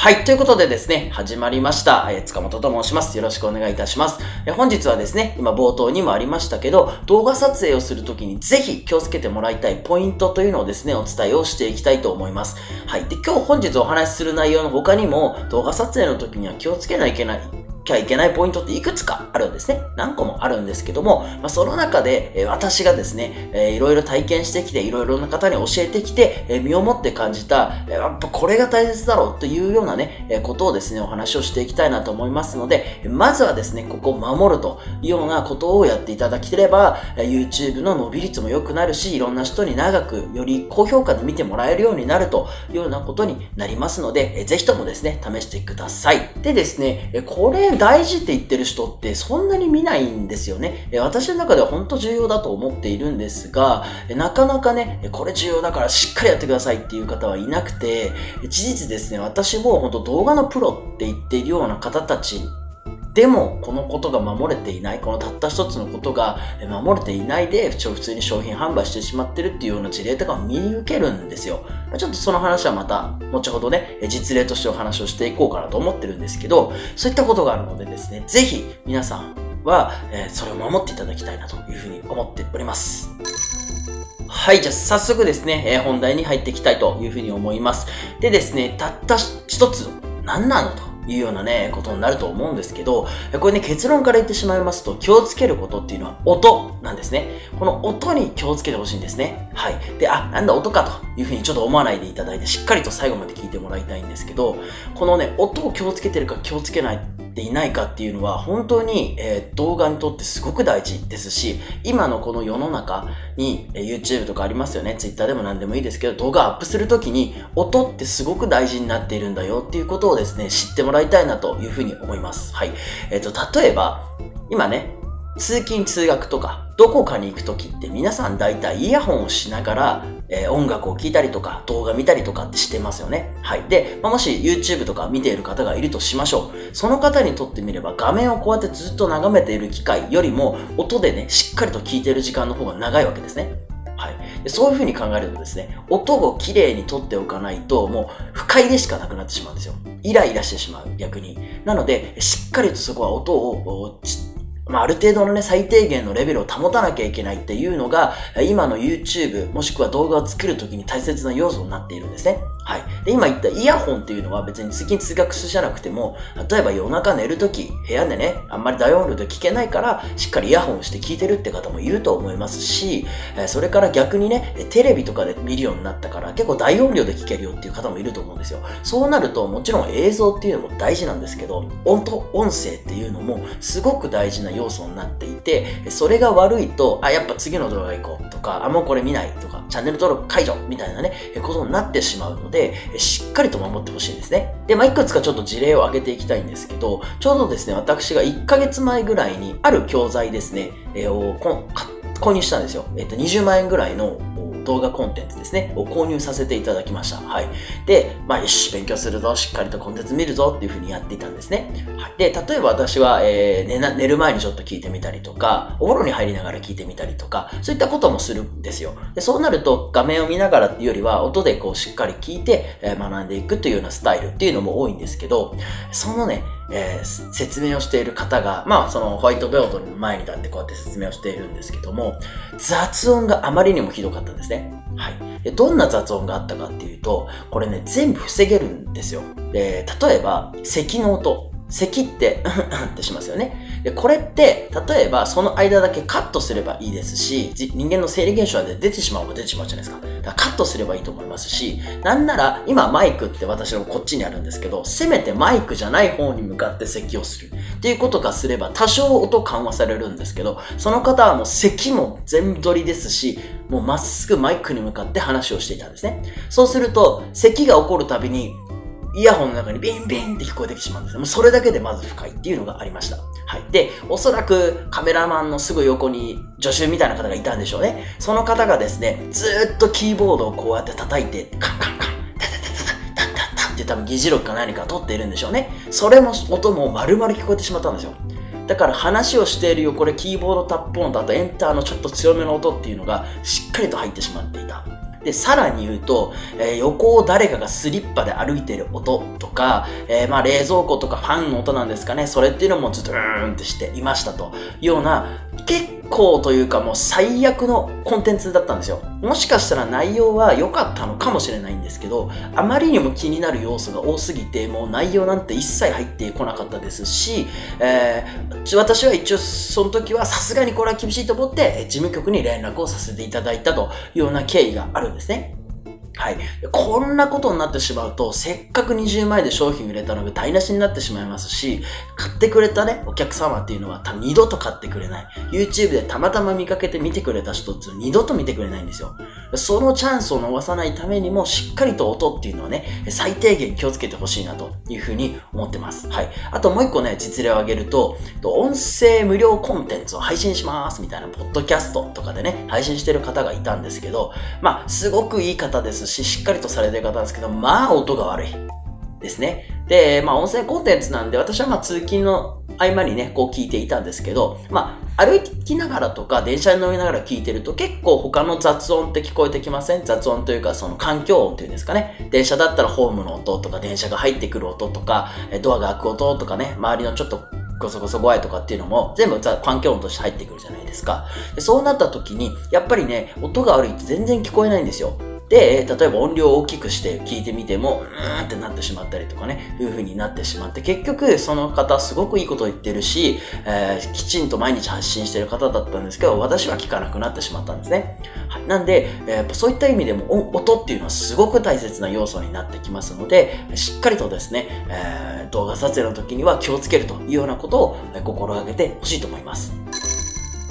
はい。ということでですね、始まりました。えー、塚本と申します。よろしくお願いいたします。えー、本日はですね、今冒頭にもありましたけど、動画撮影をするときにぜひ気をつけてもらいたいポイントというのをですね、お伝えをしていきたいと思います。はい。で、今日本日お話しする内容の他にも、動画撮影の時には気をつけないといけないきゃいけないポイントっていくつかあるんですね。何個もあるんですけども、まあ、その中で、え、私がですね、えー、いろいろ体験してきて、いろいろな方に教えてきて、え、身をもって感じた、え、やっぱこれが大切だろうというようなね、え、ことをですね、お話をしていきたいなと思いますので、まずはですね、ここを守るというようなことをやっていただければ、え、YouTube の伸び率も良くなるし、いろんな人に長く、より高評価で見てもらえるようになるというようなことになりますので、えー、ぜひともですね、試してください。でですね、えこれ大事って言ってる人ってそんなに見ないんですよね。私の中では本当重要だと思っているんですが、なかなかね、これ重要だからしっかりやってくださいっていう方はいなくて、事実ですね、私も本当動画のプロって言っているような方たちでも、このことが守れていない、このたった一つのことが守れていないで、普通に商品販売してしまってるっていうような事例とかを見受けるんですよ。ちょっとその話はまた、後ほどね、実例としてお話をしていこうかなと思ってるんですけど、そういったことがあるのでですね、ぜひ皆さんは、えそれを守っていただきたいなというふうに思っております。はい、じゃあ早速ですね、え本題に入っていきたいというふうに思います。でですね、たった一つ、何なのというようなね、ことになると思うんですけど、これね、結論から言ってしまいますと、気をつけることっていうのは音なんですね。この音に気をつけてほしいんですね。はい。で、あ、なんだ音かというふうにちょっと思わないでいただいて、しっかりと最後まで聞いてもらいたいんですけど、このね、音を気をつけてるか気をつけないていないかっていうのは本当に、えー、動画にとってすごく大事ですし、今のこの世の中に、えー、YouTube とかありますよね、Twitter でも何でもいいですけど、動画アップするときに音ってすごく大事になっているんだよっていうことをですね、知ってもらいたいなというふうに思います。はい。えっ、ー、と、例えば、今ね、通勤通学とか、どこかに行くときって皆さん大体イヤホンをしながら、えー、音楽を聴いたりとか動画見たりとかってしてますよね。はい。で、まあ、もし YouTube とか見ている方がいるとしましょう。その方にとってみれば画面をこうやってずっと眺めている機会よりも音でね、しっかりと聴いている時間の方が長いわけですね。はい。そういう風に考えるとですね、音をきれいに撮っておかないと、もう不快でしかなくなってしまうんですよ。イライラしてしまう、逆に。なので、しっかりとそこは音をまあ、ある程度のね、最低限のレベルを保たなきゃいけないっていうのが、今の YouTube、もしくは動画を作るときに大切な要素になっているんですね。はい。で、今言ったイヤホンっていうのは別に通勤通学すじゃなくても、例えば夜中寝るとき、部屋でね、あんまり大音量で聞けないから、しっかりイヤホンして聞いてるって方もいると思いますし、それから逆にね、テレビとかで見るようになったから結構大音量で聞けるよっていう方もいると思うんですよ。そうなるともちろん映像っていうのも大事なんですけど、音と音声っていうのもすごく大事な要要素になっていて、それが悪いと、あ、やっぱ次の動画行こうとか、あ、もうこれ見ないとか、チャンネル登録解除みたいなね、ことになってしまうので、で、しっかりと守ってほしいんですね。で、まあ、いくつかちょっと事例を挙げていきたいんですけど、ちょうどですね、私が1ヶ月前ぐらいに、ある教材ですね、えー、を購入したんですよ。えっ、ー、と、20万円ぐらいの動画コンテンツですね、を購入させていただきました。はい。で、まあ、よし、勉強するぞ、しっかりとコンテンツ見るぞっていうふうにやっていたんですね。はい。で、例えば私は、えー、寝、る前にちょっと聞いてみたりとか、お風呂に入りながら聞いてみたりとか、そういったこともするんですよ。で、そうなると画面を見ながらっていうよりは、音でこうしっかり聞いて、えー、学んでいくというようなスタイルっていうのも多いんですけど、そのね、えー、説明をしている方が、まあ、そのホワイトボードの前に立ってこうやって説明をしているんですけども、雑音があまりにもひどかったんですね。はい。でどんな雑音があったかっていうと、これね、全部防げるんですよ。えー、例えば、咳の音。咳って、ってしますよね。で、これって、例えばその間だけカットすればいいですし、人間の生理現象で出てしまうも出てしまうじゃないですか。だからカットすればいいと思いますし、なんなら、今マイクって私のこっちにあるんですけど、せめてマイクじゃない方に向かって咳をする。っていうことがすれば、多少音緩和されるんですけど、その方はもう咳も全取りですし、もうまっすぐマイクに向かって話をしていたんですね。そうすると、咳が起こるたびに、イヤホンの中にビンビンって聞こえてしまうんですねもうそれだけでまず不快っていうのがありました。はい。で、おそらくカメラマンのすぐ横に助手みたいな方がいたんでしょうね。その方がですね、ずっとキーボードをこうやって叩いて、カンカンカン、タタタタタタタタって多分議事録か何か撮っているんでしょうね。それも音も丸々聞こえてしまったんですよ。だから話をしている横でキーボードタップ音とあとエンターのちょっと強めの音っていうのがしっかりと入ってしまっていた。で、さらに言うと、えー、横を誰かがスリッパで歩いてる音とか、えー、まあ冷蔵庫とかファンの音なんですかね、それっていうのもずっとーンってしていましたと。いうような、結構というかもう最悪のコンテンツだったんですよ。もしかしたら内容は良かったのかもしれないんですけど、あまりにも気になる要素が多すぎて、もう内容なんて一切入ってこなかったですし、えー、私は一応その時はさすがにこれは厳しいと思って、事務局に連絡をさせていただいたというような経緯があるんですね。はい。こんなことになってしまうと、せっかく20万円で商品売れたのが台無しになってしまいますし、買ってくれたね、お客様っていうのは多分二度と買ってくれない。YouTube でたまたま見かけて見てくれた人っていうのは二度と見てくれないんですよ。そのチャンスを逃さないためにも、しっかりと音っていうのはね、最低限気をつけてほしいなというふうに思ってます。はい。あともう一個ね、実例を挙げると、音声無料コンテンツを配信しますみたいな、ポッドキャストとかでね、配信してる方がいたんですけど、まあ、すごくいい方ですし、しっかりとされてる方なんですけど、まあ音が悪い。ですね。で、まあ音声コンテンツなんで、私はまあ通勤の合間にね、こう聞いていたんですけど、まあ歩きながらとか電車に乗りながら聞いてると結構他の雑音って聞こえてきません？雑音というかその環境音っていうんですかね。電車だったらホームの音とか電車が入ってくる音とか、ドアが開く音とかね、周りのちょっとごそごそ怖いとかっていうのも全部環境音として入ってくるじゃないですか。でそうなった時に、やっぱりね、音が悪いって全然聞こえないんですよ。で、例えば音量を大きくして聞いてみても、うーんってなってしまったりとかね、いう風になってしまって、結局その方すごくいいこと言ってるし、えー、きちんと毎日発信してる方だったんですけど、私は聞かなくなってしまったんですね。はい、なんで、えー、そういった意味でも音っていうのはすごく大切な要素になってきますので、しっかりとですね、えー、動画撮影の時には気をつけるというようなことを心がけてほしいと思います。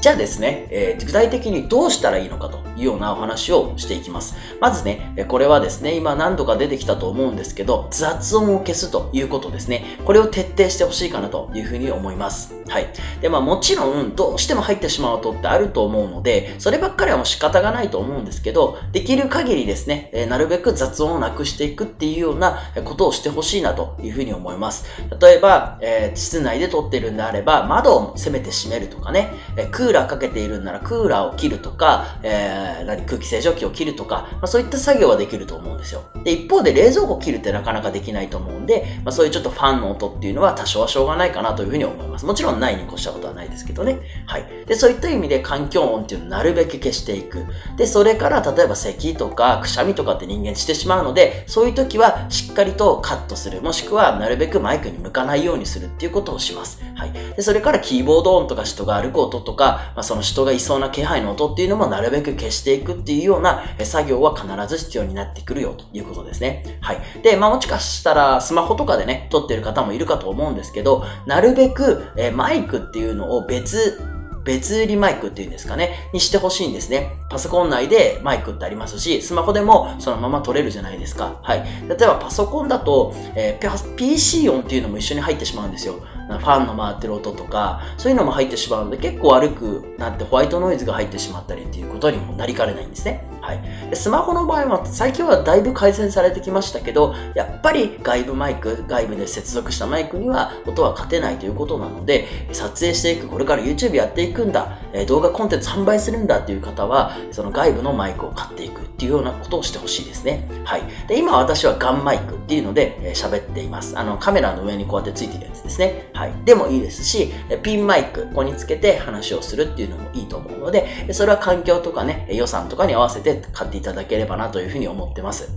じゃあですね、えー、具体的にどうしたらいいのかというようなお話をしていきます。まずね、これはですね、今何度か出てきたと思うんですけど、雑音を消すということですね。これを徹底してほしいかなというふうに思います。はい。で、まあもちろん、どうしても入ってしまう音ってあると思うので、そればっかりはもう仕方がないと思うんですけど、できる限りですね、え、なるべく雑音をなくしていくっていうようなことをしてほしいなというふうに思います。例えば、えー、室内で撮ってるんであれば、窓をせめて閉めるとかね、えー、ーラーかけているんならクーラーを切るとか、えー、何空気清浄機を切るとか、まあ、そういった作業はできると思うんですよ。で、一方で冷蔵庫を切るってなかなかできないと思うんで、まあ、そういうちょっとファンの音っていうのは多少はしょうがないかなというふうに思います。もちろんないに越したことはないですけどね。はい。で、そういった意味で環境音っていうのをなるべく消していく。で、それから例えば咳とかくしゃみとかって人間してしまうので、そういう時はしっかりとカットする。もしくはなるべくマイクに向かないようにするっていうことをします。はい。で、それからキーボード音とか人が歩く音とか、まあ、その人がいそうな気配の音っていうのもなるべく消していくっていうような作業は必ず必要になってくるよということですね。はい。で、まあもしかしたらスマホとかでね、撮ってる方もいるかと思うんですけど、なるべく、えマイクっていうのを別別売りマイクっていうんですかね、にしてほしいんですね。パソコン内でマイクってありますし、スマホでもそのまま撮れるじゃないですか。はい。例えばパソコンだと、えー、PC 音っていうのも一緒に入ってしまうんですよ。ファンの回ってる音とか、そういうのも入ってしまうので、結構悪くなってホワイトノイズが入ってしまったりっていうことにもなりかねないんですね。はい。でスマホの場合は、最近はだいぶ改善されてきましたけど、やっぱり外部マイク、外部で接続したマイクには音は勝てないということなので、撮影していく、これから YouTube やっていくんだ、え動画コンテンツ販売するんだっていう方は、その外部のマイクを買っていくっていうようなことをしてほしいですね。はい。で、今私はガンマイクっていうので喋、っています。あの、カメラの上にこうやってついてるやつですね。はい。でもいいですし、ピンマイク、ここにつけて話をするっていうのもいいと思うので、それは環境とかね、予算とかに合わせて買っていただければなというふうに思ってます。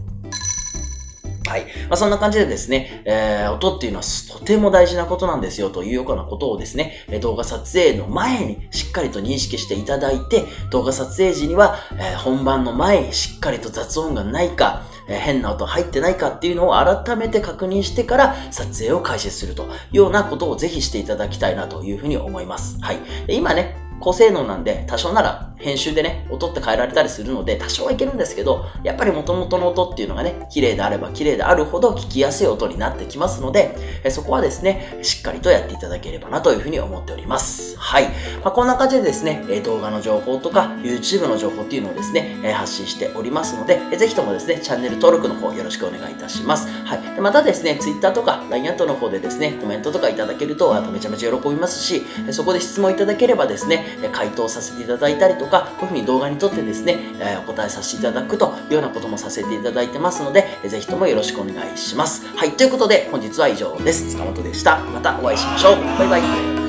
はい。まあ、そんな感じでですね、えー、音っていうのはとても大事なことなんですよというようなことをですね、動画撮影の前にしっかりと認識していただいて、動画撮影時には、えー、本番の前にしっかりと雑音がないか、え、変な音入ってないかっていうのを改めて確認してから撮影を開始するというようなことをぜひしていただきたいなというふうに思います。はい。今ね、高性能なんで、多少なら編集でね、音って変えられたりするので、多少はいけるんですけど、やっぱり元々の音っていうのがね、綺麗であれば綺麗であるほど聞きやすい音になってきますので、えそこはですね、しっかりとやっていただければなというふうに思っております。はい。まあ、こんな感じでですね、動画の情報とか YouTube の情報っていうのをですね、発信しておりますので、ぜひともですね、チャンネル登録の方よろしくお願いいたします。はい。でまたですね、Twitter とか LINE アットの方でですね、コメントとかいただけると、あとめちゃめちゃ喜びますし、そこで質問いただければですね、回答させていただいたりとか、か、こういうふうに動画に撮ってですね、えお答えさせていただくというようなこともさせていただいてますので、ぜひともよろしくお願いします。はい、ということで本日は以上です。塚本でした。またお会いしましょう。バイバイ。